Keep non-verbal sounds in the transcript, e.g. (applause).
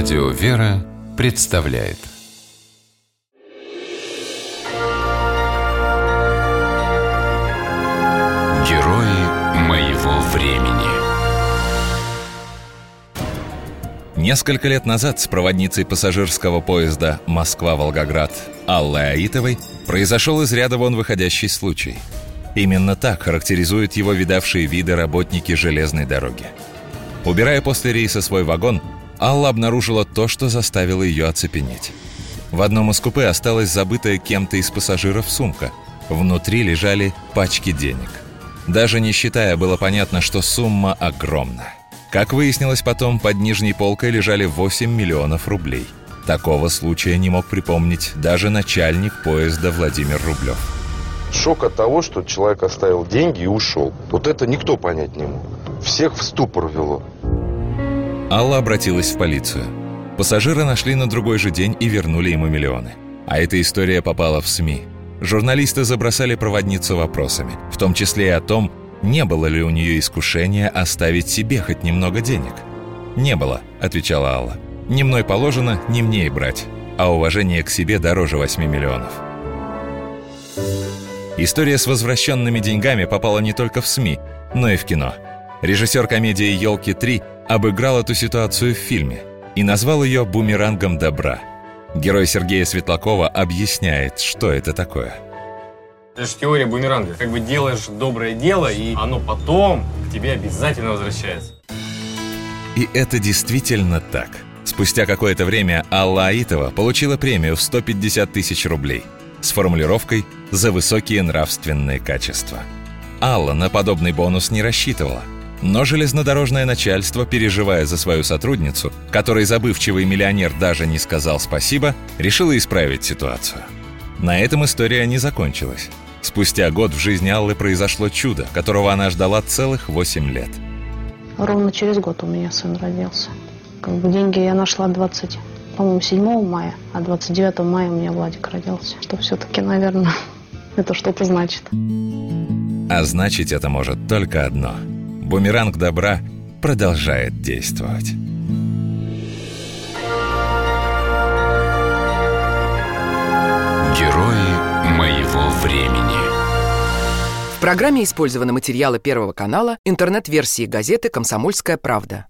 Радио «Вера» представляет Герои моего времени Несколько лет назад с проводницей пассажирского поезда «Москва-Волгоград» Аллой Аитовой произошел из ряда вон выходящий случай. Именно так характеризуют его видавшие виды работники железной дороги. Убирая после рейса свой вагон, Алла обнаружила то, что заставило ее оцепенеть. В одном из купе осталась забытая кем-то из пассажиров сумка. Внутри лежали пачки денег. Даже не считая, было понятно, что сумма огромна. Как выяснилось потом, под нижней полкой лежали 8 миллионов рублей. Такого случая не мог припомнить даже начальник поезда Владимир Рублев. Шок от того, что человек оставил деньги и ушел. Вот это никто понять не мог. Всех в ступор вело. Алла обратилась в полицию. Пассажира нашли на другой же день и вернули ему миллионы. А эта история попала в СМИ. Журналисты забросали проводницу вопросами, в том числе и о том, не было ли у нее искушения оставить себе хоть немного денег. «Не было», — отвечала Алла. «Ни мной положено, ни мне и брать. А уважение к себе дороже 8 миллионов». История с возвращенными деньгами попала не только в СМИ, но и в кино. Режиссер комедии «Елки 3» обыграл эту ситуацию в фильме и назвал ее «бумерангом добра». Герой Сергея Светлакова объясняет, что это такое. Это же теория бумеранга. Как бы делаешь доброе дело, и оно потом к тебе обязательно возвращается. И это действительно так. Спустя какое-то время Алла Аитова получила премию в 150 тысяч рублей с формулировкой «за высокие нравственные качества». Алла на подобный бонус не рассчитывала – но железнодорожное начальство, переживая за свою сотрудницу, которой забывчивый миллионер даже не сказал спасибо, решило исправить ситуацию. На этом история не закончилась. Спустя год в жизни Аллы произошло чудо, которого она ждала целых 8 лет. Ровно через год у меня сын родился. Как бы деньги я нашла 20, по-моему, 7 мая, а 29 мая у меня Владик родился. Что все-таки, наверное, (laughs) это что-то значит. А значит, это может только одно – бумеранг добра продолжает действовать. Герои моего времени В программе использованы материалы Первого канала, интернет-версии газеты «Комсомольская правда».